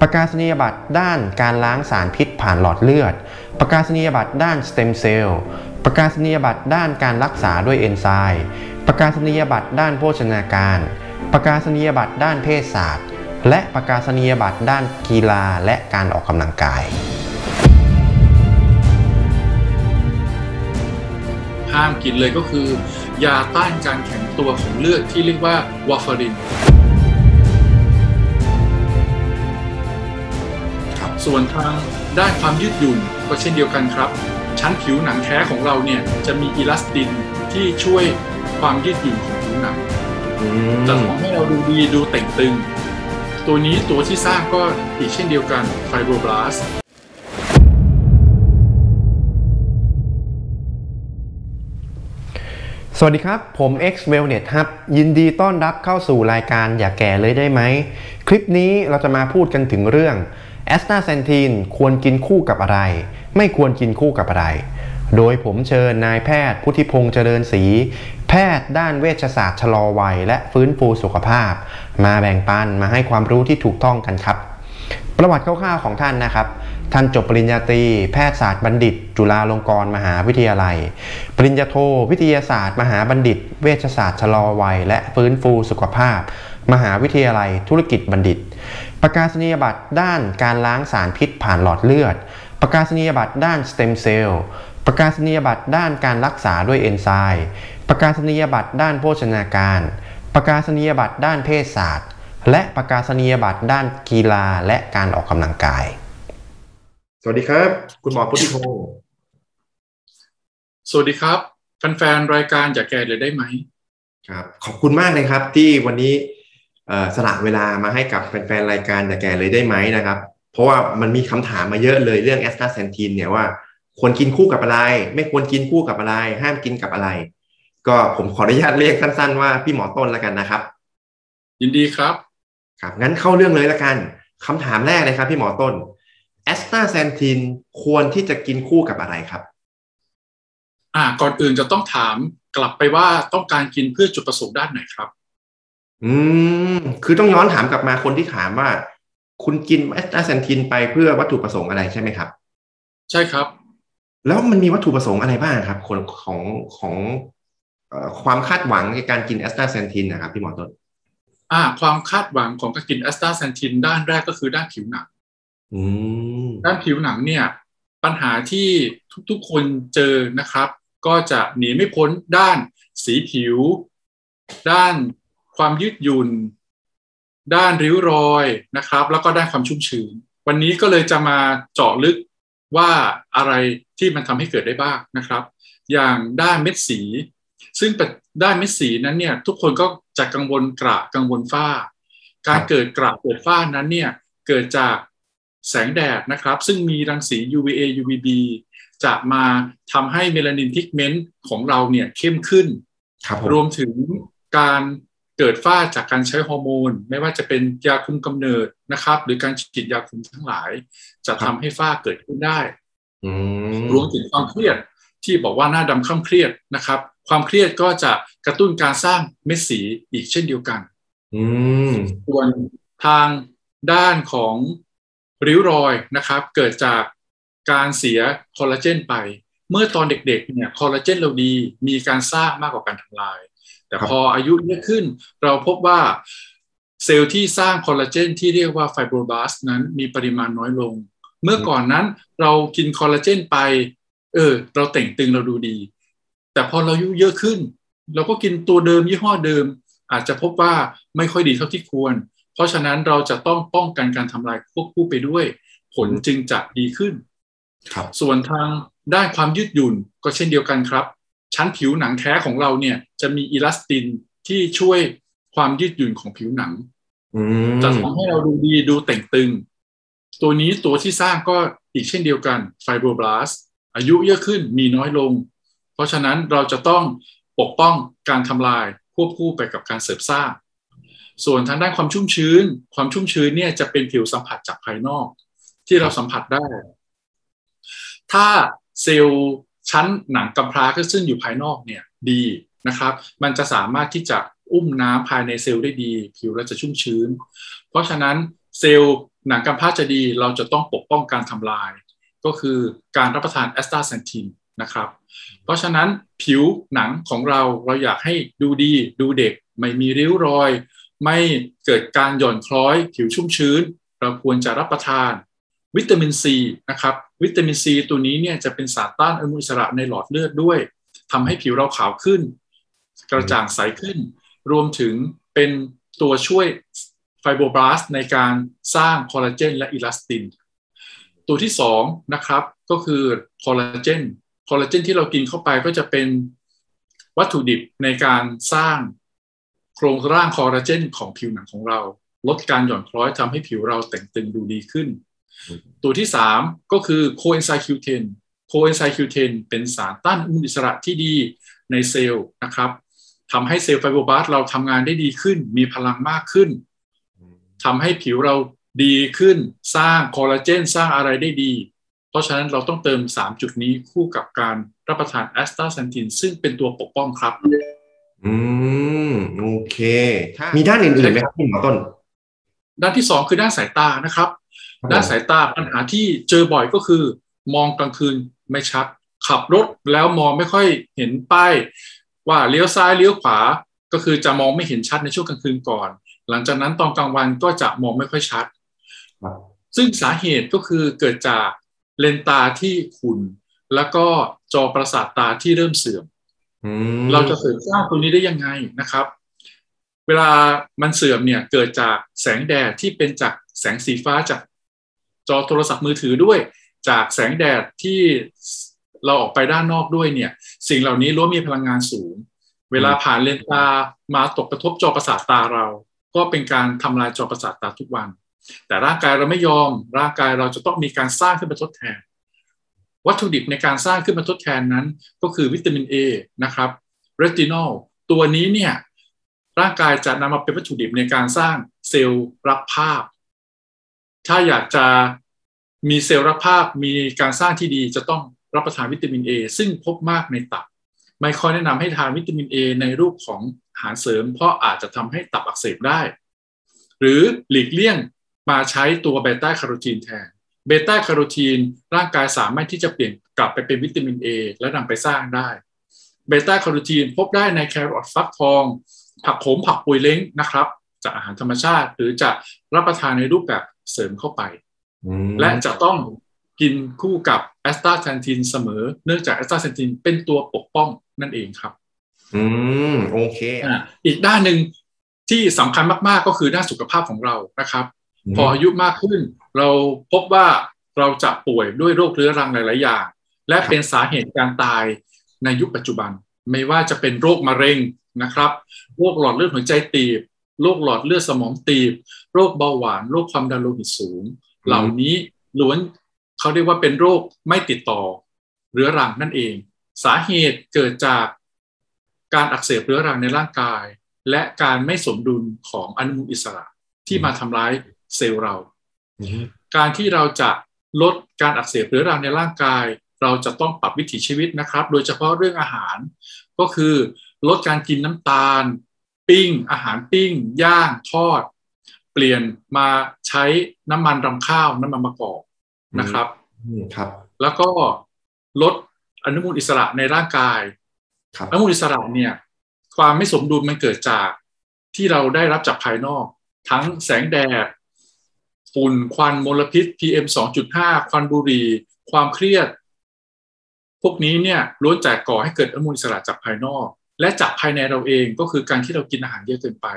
ประกาศนียบัตรด้านการล้างสารพิษผ่านหลอดเลือด ประกาศนียบัตรด้านสเต็มเซลล์ ประกาศนียบัตรด้านการรักษาด้วยเอนไซม์ ประกาศนียบัตรด้านโภชนาการ ประกาศนียบัตรด้านเภสัชและประกาศนียบัตรด้านกีฬาและการออกกำลังกาย ห้ามกินเลยก็คือ ยาต้านการแข็งตัวของเลือดที่เรียกว่าวาฟาริน ส่วนทางด้านความยืดหยุ่นก็เช่นเดียวกันครับ ชั้นผิวหนังแท้ของเราเนี่ยจะมีอีลาสตินที่ช่วยความยืดหยุ่นของผิวหนังจะทำให้เราดูดีดูเต่งตึง ตัวนี้ตัวที่สร้างก็อีกเช่นเดียวกันไฟโบรบลาสสวัสดีครับ ผม X Wellness Hub ยินดีต้อนรับเข้าสู่รายการอย่าแก่เลยได้ไหม คลิปนี้เราจะมาพูดกันถึงเรื่อง แอสตาเซนทีนควรกินคู่กับอะไร ไม่ควรกินคู่กับอะไร โดยผมเชิญนายแพทย์พุทธิพงษ์เจริญศรีแพทย์ด้านเวชศาสตร์ชะลอวัย และฟื้นฟูสุขภาพ มาแบ่งปันมาให้ความรู้ที่ถูกต้องกันครับ ประวัติคร่าวๆของท่านนะครับ ท่านจบปริญญาตรีแพทยศาสตร์บัณฑิต จุฬาลงกรณ์มหาวิทยาลัย ปริญญาโท วิทยาศาสตร์ มหาบัณฑิต เวชศาสตร์ชะลอวัย และฟื้นฟูสุขภาพ มหาวิทยาลัยธุรกิจบัณฑิต ประกาศนียบัตรด้านการล้างสารพิษผ่านหลอดเลือด ประกาศนียบัตรด้านสเต็มเซลล์ ประกาศนียบัตรด้านการรักษาด้วยเอนไซม์ ประกาศนียบัตรด้านโภชนาการ ประกาศนียบัตรด้านเภสัชและประกาศนียบัตรด้านกีฬาและการออกกำลังกาย สวัสดีครับ คุณหมอพุทธิพงศ์สวัสดีครับแฟนๆรายการอย่าแก่เลยได้ไหมครับ ขอบคุณมากเลยครับที่วันนี้ สละเวลามาให้กับแฟนๆรายการอย่าแก่เลยได้ไหมนะครับ เพราะว่ามันมีคำถามมาเยอะเลยเรื่องแอสตาเซนทีนเนี่ยว่าควรกินคู่กับอะไร ไม่ควรกินคู่กับอะไร ห้ามกินกับอะไร ก็ผมขออนุญาตเรียกสั้นๆว่าพี่หมอต้นแล้วกันนะครับ ยินดีครับครับงั้นเข้าเรื่องเลยละกันคำถามแรกเลยครับ พี่หมอต้นแอสตาเซนทีนควรที่จะกินคู่กับอะไรครับ อ่าก่อนอื่นจะต้องถามกลับไปว่าต้องการกินเพื่อจุดประสงค์ด้านไหนครับ อืม คือต้องย้อนถามกลับมาคนที่ถามว่า คุณกินแอสตาเซนทีนไปเพื่อวัตถุประสงค์อะไรใช่ไหมครับ ใช่ครับ แล้วมันมีวัตถุประสงค์อะไรบ้างครับคนของของความคาดหวังในการกินแอสตาเซนทีนนะครับพี่หมอต้นอ่า ความคาดหวังของการกินแอสตาเซนทีนด้านแรกก็คือด้านผิวหนังด้านผิวหนังเนี่ย ปัญหาที่ทุกๆคนเจอนะครับ ก็จะหนีไม่พ้นด้านสีผิว ด้าน ความยืดหยุ่น ด้านริ้วรอยนะครับ แล้วก็ด้านความชุ่มชื้น วันนี้ก็เลยจะมาเจาะลึกว่าอะไรที่มันทำให้เกิดได้บ้างนะครับ อย่างด้านเม็ดสี ซึ่งด้านเม็ดสีนั้นเนี่ยทุกคนก็จะกังวลกระกังวลฝ้า การเกิดกระเกิดฝ้านั้นเนี่ยเกิดจากแสงแดดนะครับ ซึ่งมีรังสี UVA UVB จะมาทำให้เมลานินพิกเมนต์ของเราเนี่ยเข้มขึ้นรรวมถึงการ เกิดฝ้าจากการใช้ฮอร์โมน ไม่ว่าจะเป็นยาคุมกำเนิดนะครับ หรือการฉีดยาคุมทั้งหลาย จะทำให้ฝ้าเกิดขึ้นได้รวมถึงความเครียดที่บอกว่าหน้าดำข้ามเครียดนะครับ ความเครียดก็จะกระตุ้นการสร้างเม็ดสีอีกเช่นเดียวกันส่วนทางด้านของริ้วรอยนะครับ เกิดจากการเสียคอลลาเจนไป เมื่อตอนเด็กๆเนี่ยคอลลาเจนเราดี มีการสร้างมากกว่าการทำลาย แต่พออายุเยอะขึ้น เราพบว่าเซลล์ที่สร้างคอลลาเจนที่เรียกว่าไฟโบรบลาสนั้นมีปริมาณน้อยลง เมื่อก่อนนั้นเรากินคอลลาเจนไป เออ เราแต่งตึงเราดูดี แต่พอเราอายุเยอะขึ้น เราก็กินตัวเดิมยี่ห้อเดิม อาจจะพบว่าไม่ค่อยดีเท่าที่ควร เพราะฉะนั้นเราจะต้องป้องกันการทำลายควบคู่ไปด้วย ผลจึงจะดีขึ้น ส่วนทางด้านความยืดหยุ่นก็เช่นเดียวกันครับ ชั้นผิวหนังแท้ของเราเนี่ย จะมีอีลาสตินที่ช่วยความยืดหยุ่นของผิวหนังจะทำให้เราดูดีดูเต่งตึง ตัวนี้ตัวที่สร้างก็อีกเช่นเดียวกันไฟโบรบลาสอายุเยอะขึ้นมีน้อยลง เพราะฉะนั้นเราจะต้องปกป้องการทำลายควบคู่ไปกับการเสริมสร้าง ส่วนทางด้านความชุ่มชื้น ความชุ่มชื้นเนี่ยจะเป็นผิวสัมผัสจากภายนอก ที่เราสัมผัสได้ ถ้าเซลล์ ชั้นหนังกำพร้าซึ่งอยู่ภายนอกเนี่ยดีนะครับ มันจะสามารถที่จะอุ้มน้ำภายในเซลล์ได้ดี ผิวเราจะชุ่มชื้น เพราะฉะนั้นเซลล์หนังกำพร้าจะดีเราจะต้องปกป้องการทำลาย ก็คือการรับประทานแอสตาเซนทินนะครับ เพราะฉะนั้นผิวหนังของเราเราอยากให้ดูดี ดูเด็ก ไม่มีริ้วรอย ไม่เกิดการหย่อนคล้อย ผิวชุ่มชื้น เราควรจะรับประทานวิตามินซีนะครับ วิตามินซีตัวนี้เนี่ยจะเป็นสารต้านอนุมูลอิสระในหลอดเลือดด้วยทำให้ผิวเราขาวขึ้น กระจ่างใสขึ้น รวมถึงเป็นตัวช่วยไฟโบบลาสในการสร้างคอลลาเจนและอิลาสติน ตัวที่สองนะครับก็คือคอลลาเจนคอลลาเจนที่เรากินเข้าไปก็จะเป็นวัตถุดิบในการสร้างโครงร่างคอลลาเจนของผิวหนังของเรา ลดการหย่อนคล้อยทำให้ผิวเราเต่งตึงดูดีขึ้น ตัวที่ 3 ก็คือโคเอนไซม์คิวเทนโคเอนไซม์คิวเทนเป็นสารต้านอนุมูลอิสระที่ดีในเซลล์นะครับทำให้เซลล์ fibroblast เราทำงานได้ดีขึ้น มีพลังมากขึ้นทำให้ผิวเราดีขึ้นสร้างคอลลาเจนสร้างอะไรได้ดี เพราะฉะนั้นเราต้องเติม 3 จุดนี้คู่กับการรับประทานแอสตาเซนตินซึ่งเป็นตัวปกป้องครับ อืม โอเค มีด้านอื่นๆไหมครับพี่หมอต้น ด้านที่ 2 คือด้านสายตานะครับ ด้านสายตาปัญหาที่เจอบ่อยก็คือ มองกลางคืนไม่ชัด ขับรถแล้วมองไม่ค่อยเห็นป้าย ว่าเลี้ยวซ้ายเลี้ยวขวา ก็คือจะมองไม่เห็นชัดในช่วงกลางคืนก่อน หลังจากนั้นตอนกลางวันก็จะมองไม่ค่อยชัด ซึ่งสาเหตุก็คือเกิดจากเลนตาที่ขุ่นแล้วก็จอประสาทตาที่เริ่มเสื่อมเราจะเสริมสร้างตรงนี้ได้ยังไงนะครับ เวลามันเสื่อมเนี่ยเกิดจากแสงแดดที่เป็นจากแสงสีฟ้าจาก จอโทรศัพท์มือถือด้วย จากแสงแดดที่เราออกไปด้านนอกด้วยเนี่ย สิ่งเหล่านี้ล้วนมีพลังงานสูง เวลาผ่านเลนตามาตกกระทบจอประสาทตาเรา ก็เป็นการทำลายจอประสาทตาทุกวัน แต่ร่างกายเราไม่ยอม ร่างกายเราจะต้องมีการสร้างขึ้นมาทดแทน วัตถุดิบในการสร้างขึ้นมาทดแทนนั้นก็คือวิตามิน A นะครับเรตินอลตัวนี้เนี่ยร่างกายจะนำมาเป็นวัตถุดิบในการสร้างเซลล์รับภาพ ถ้าอยากจะมีเซลล์รับภาพมีการสร้างที่ดีจะต้องรับประทานวิตามิน A ซึ่งพบมากในตับ ไม่ค่อยแนะนำให้ทานวิตามิน A ในรูปของอาหารเสริม เพราะอาจจะทำให้ตับอักเสบได้ หรือหลีกเลี่ยงมาใช้ตัวเบต้าคาโรทีนแทน เบต้าคาโรทีนร่างกายสามารถที่จะเปลี่ยนกลับไปเป็นวิตามิน A และนำไปสร้างได้ เบต้าคาโรทีนพบได้ในแครอทฟักทอง ผักโขมผักปวยเล้งนะครับ จากอาหารธรรมชาติ หรือจะรับประทานในรูปแบบเสริมเข้าไป และจะต้องกินคู่กับแอสตาเซนทินเสมอ เนื่องจากแอสตาเซนทินเป็นตัวปกป้องนั่นเองครับ อืมโอเคอ่าอีกด้านหนึ่งที่สำคัญมาก ๆ ก็คือด้านสุขภาพของเรานะครับ พออายุมากขึ้น เราพบว่าเราจะป่วยด้วยโรคเรื้อรังหลาย ๆ อย่าง และเป็นสาเหตุการตายในยุคปัจจุบัน ไม่ว่าจะเป็นโรคมะเร็งนะครับ โรคหลอดเลือดหัวใจตีบ โรคหลอดเลือดสมองตีบ โรคเบาหวาน โรคความดันโลหิตสูง เหล่านี้ล้วนเขาเรียกว่าเป็นโรคไม่ติดต่อเรื้อรังนั่นเอง สาเหตุเกิดจากการอักเสบเรื้อรังในร่างกาย และการไม่สมดุลของอนุมูลอิสระที่มาทำร้ายเซลล์เรา การที่เราจะลดการอักเสบเรื้อรังในร่างกาย เราจะต้องปรับวิถีชีวิตนะครับ โดยเฉพาะเรื่องอาหาร ก็คือลดการกินน้ำตาล ปิ้ง อาหารปิ้ง ย่างทอด เปลี่ยนมาใช้น้ำมันรำข้าวน้ำมันมะกอกนะครับครับ แล้วก็ลดอนุมูลอิสระในร่างกายอนุมูลอิสระเนี่ย ความไม่สมดุลมันเกิดจากที่เราได้รับจากภายนอก ทั้งแสงแดดฝุ่นควันมลพิษ PM 2.5 ควันบุหรี่ ความเครียด พวกนี้เนี่ยล้วนแต่ก่อให้เกิดอนุมูลอิสระจากภายนอก และจากภายในเราเองก็คือการที่เรากินอาหารเยอะเกินไป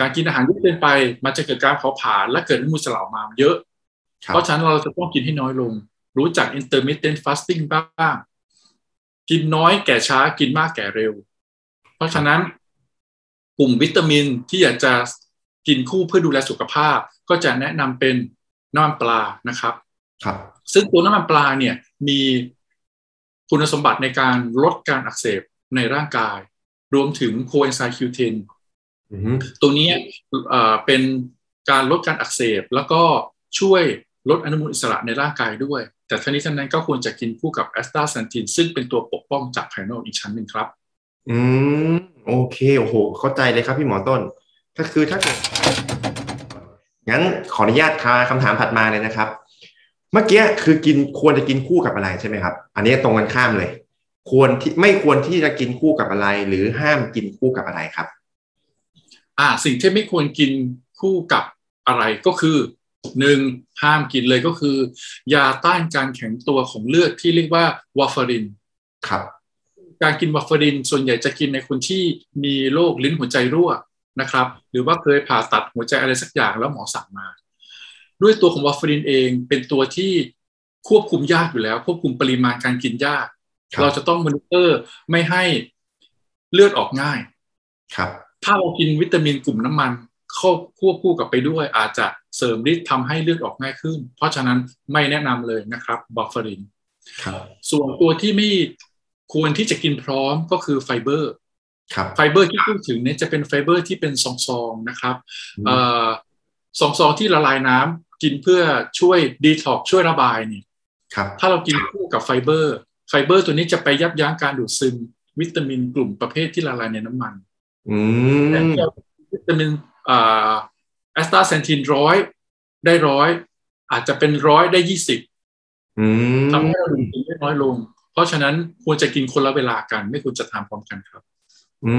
การกินอาหารเยอะเกินไป มันจะเกิดการเผาผลาญและเกิดอนุมูลอิสระออกมาเยอะ เพราะฉะนั้นเราจะต้องกินให้น้อยลง รู้จัก intermittent fasting บ้าง กินน้อยแก่ช้ากินมากแก่เร็ว เพราะฉะนั้นกลุ่มวิตามินที่อยากจะกินคู่เพื่อดูแลสุขภาพ ก็จะแนะนำเป็นน้ำมันปลานะครับครับ ซึ่งตัวน้ำมันปลาเนี่ยมีคุณสมบัติในการลดการอักเสบ ในร่างกาย รวมถึงโคเอนไซม์คิวเทนตัวนี้เป็นการลดการอักเสบ แล้วก็ช่วยลดอนุมูลอิสระในร่างกายด้วย แต่ทั้งนี้ทั้งนั้นก็ควรจะกินคู่กับแอสตาเซนติน ซึ่งเป็นตัวปกป้องจากภายนอกอีกชั้นหนึ่งครับ อืม โอเค โอ้โห เข้าใจเลยครับพี่หมอต้น ก็คือถ้าเกิดงั้นขออนุญาตคาคำถามถัดมาเลยนะครับ เมื่อกี้คือกินควรจะกินคู่กับอะไรใช่ไหมครับ อันนี้ตรงกันข้ามเลย ควรที่ไม่ควรที่จะกินคู่กับอะไร หรือห้ามกินคู่กับอะไรครับ อ่า สิ่งที่ไม่ควรกินคู่กับอะไรก็คือหนึ่งห้ามกินเลยก็คือ ยาต้านการแข็งตัวของเลือดที่เรียกว่าวาฟารินครับ การกินวาฟารินส่วนใหญ่จะกินในคนที่มีโรคลิ้นหัวใจรั่วนะครับ หรือว่าเคยผ่าตัดหัวใจอะไรสักอย่างแล้วหมอสั่งมา ด้วยตัวของวาฟารินเองเป็นตัวที่ควบคุมยากอยู่แล้ว ควบคุมปริมาณการกินยาก เราจะต้องมอนิเตอร์ไม่ให้เลือดออกง่าย ครับ ถ้าเรากินวิตามินกลุ่มน้ำมันเข้าควบคู่กับไปด้วย อาจจะเสริมฤทธิ์ทำให้เลือดออกง่ายขึ้น เพราะฉะนั้นไม่แนะนำเลยนะครับบัฟเฟอรินครับ ส่วนตัวที่ไม่ควรที่จะกินพร้อมก็คือไฟเบอร์ครับไฟเบอร์ที่พูดถึงเนี่ยจะเป็นไฟเบอร์ที่เป็นซองๆนะครับเอ่อซองๆที่ละลายน้ำกินเพื่อช่วยดีท็อกช่วยระบายนี่ครับ ถ้าเรากินคู่กับไฟเบอร์ ไฟเบอร์ตัวนี้จะไปยับยั้งการดูดซึม วิตามินกลุ่มประเภทที่ละลายในน้ำมันอืมวิตามินอ่าแอสตาเซนทินร้อยได้ร้อยอาจจะเป็นร้อยได้ยี่สิบอืมทำให้เราดูดซึมได้น้อยลง เพราะฉะนั้นควรจะกินคนละเวลากันไม่ควรจะทานพร้อมกันครับ อื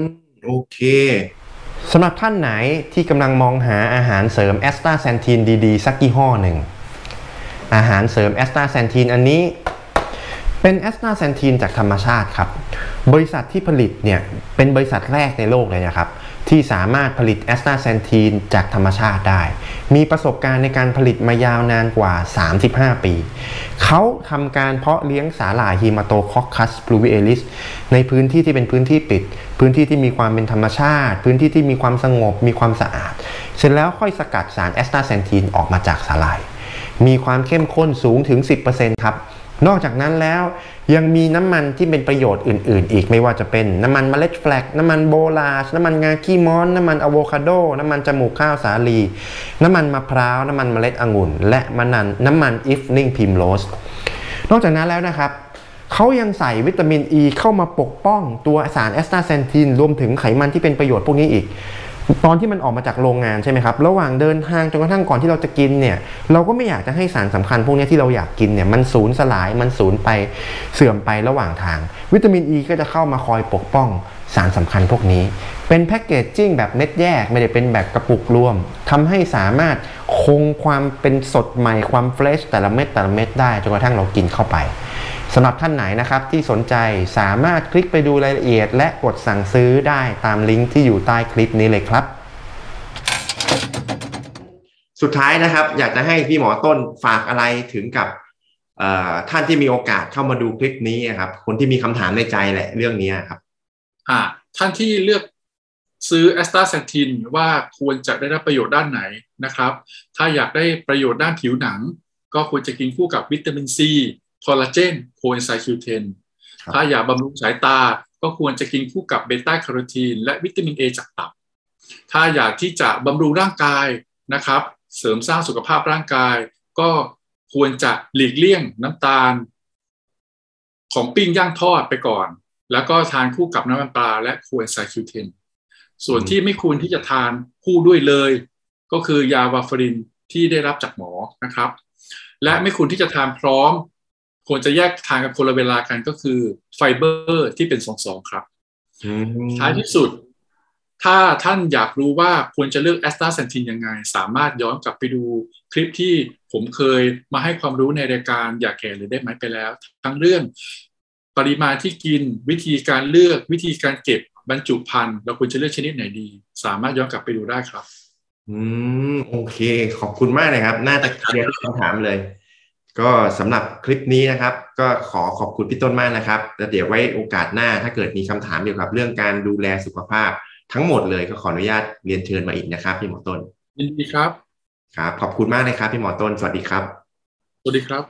มโอเคสำหรับท่านไหนที่กำลังมองหาอาหารเสริมแอสตาแซนทีนดี ๆ สักยี่ห้อหนึ่ง อาหารเสริมแอสตาแซนทีนอันนี้ เป็นแอสตาแซนทีนจากธรรมชาติครับ บริษัทที่ผลิตเนี่ยเป็นบริษัทแรกในโลกเลยนะครับ ที่สามารถผลิตแอสตาแซนทีนจากธรรมชาติได้ มีประสบการณ์ในการผลิตมายาวนานกว่า 35 ปี เขาทำการเพาะเลี้ยงสาหร่าย Haematococcus pluvialis ในพื้นที่ที่เป็นพื้นที่ปิด พื้นที่ที่มีความเป็นธรรมชาติ พื้นที่ที่มีความสงบ มีความสะอาด เสร็จแล้วค่อยสกัดสารแอสตาแซนทีนออกมาจากสาหร่าย มีความเข้มข้นสูงถึง 10%ครับ นอกจากนั้นแล้วยังมีน้ำมันที่เป็นประโยชน์อื่น ๆ อีกไม่ว่าจะเป็นน้ำมันเมล็ด flax น้ำมัน borage น้ำมันงาขี้ม้อนน้ำมันอะโวคาโด น้ำมันจมูกข้าวสาลี น้ำมันมะพร้าว น้ำมันเมล็ดองุ่น และมันนันน้ำมันอิฟนิ่งพิมโรสนอกจากนั้นแล้วนะครับเขายังใส่วิตามินอ e ีเข้ามาปกป้องตัวสารแอสตาเซนทินรวมถึงไขมันที่เป็นประโยชน์พวกนี้อีก ตอนที่มันออกมาจากโรงงานใช่ไหมครับ ระหว่างเดินทางจนกระทั่งก่อนที่เราจะกินเนี่ย เราก็ไม่อยากจะให้สารสำคัญพวกนี้ที่เราอยากกินเนี่ยมันสูญสลายมันสูญไปเสื่อมไประหว่างทาง วิตามินอ e ีก็จะเข้ามาคอยปกป้องสารสำคัญพวกนี้ เป็นแพ็กเกจจิ้งแบบเม็ดแยกไม่ได้เป็นแบบกระปุกรวมทำให้สามารถคงความเป็นสดใหม่ความเฟรชแต่ละเม็ดแต่ละเม็ดได้จนกระทั่งเรากินเข้าไป สำหรับท่านไหนนะครับที่สนใจสามารถคลิกไปดูรายละเอียด และกดสั่งซื้อได้ตามลิงก์ที่อยู่ใต้คลิปนี้เลยครับ สุดท้ายนะครับ อยากจะให้พี่หมอต้นฝากอะไรถึงกับท่านที่มีโอกาสเข้ามาดูคลิปนี้ครับ คนที่มีคำถามในใจแหละเรื่องนี้ครับอ่าท่านที่เลือกซื้อแอสตาเซนทินว่าควรจะได้รับประโยชน์ด้านไหนนะครับ ถ้าอยากได้ประโยชน์ด้านผิวหนัง ก็ควรจะกินคู่กับวิตามินซี คอลลาเจนโคเอนไซม์คิวเทนครับถ้าอยากบำรุงสายตาก็ควรจะกินคู่กับเบต้าแคโรทีนและวิตามินเอจากตับ ถ้าอยากที่จะบำรุงร่างกายนะครับ เสริมสร้างสุขภาพร่างกาย ก็ควรจะหลีกเลี่ยงน้ำตาล ของปิ้งย่างทอดไปก่อน แล้วก็ทานคู่กับน้ำมันปลาและโคเอนไซม์คิวเทนส่วนที่ไม่ควรที่จะทานคู่ด้วยเลย ก็คือยาวาฟารินที่ได้รับจากหมอนะครับ และไม่ควรที่จะทานพร้อม ควรจะแยกทานกันคนละเวลากันก็คือไฟเบอร์ที่เป็นสองสองครับท้ายที่สุด ถ้าท่านอยากรู้ว่าควรจะเลือกแอสตาเซนทินยังไง สามารถย้อนกลับไปดูคลิปที่ผมเคยมาให้ความรู้ในรายการอยากแก่หรือได้ไหมไปแล้ว ทั้งเรื่องปริมาณที่กินวิธีการเลือกวิธีการเก็บบรรจุภัณฑ์เราควรจะเลือกชนิดไหนดี สามารถย้อนกลับไปดูได้ครับ อืม โอเค ขอบคุณมากเลยครับ น่าจะเคลียร์ทุกคำถามเลย ก็สำหรับคลิปนี้นะครับ ก็ขอขอบคุณพี่ต้นมากนะครับแล้วเดี๋ยวไว้โอกาสหน้าถ้าเกิดมีคำถามเกี่ยวกับเรื่องการดูแลสุขภาพ ทั้งหมดเลยก็ขออนุญาตเรียนเชิญมาอีกนะครับพี่หมอต้นยินดีครับครับขอบคุณมากเลยครับพี่หมอต้นสวัสดีครับสวัสดีครับ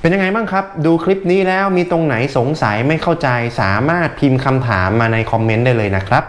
เป็นยังไงบ้างครับ ดูคลิปนี้แล้วมีตรงไหนสงสัยไม่เข้าใจสามารถพิมพ์คำถามมาในคอมเมนต์ได้เลยนะครับ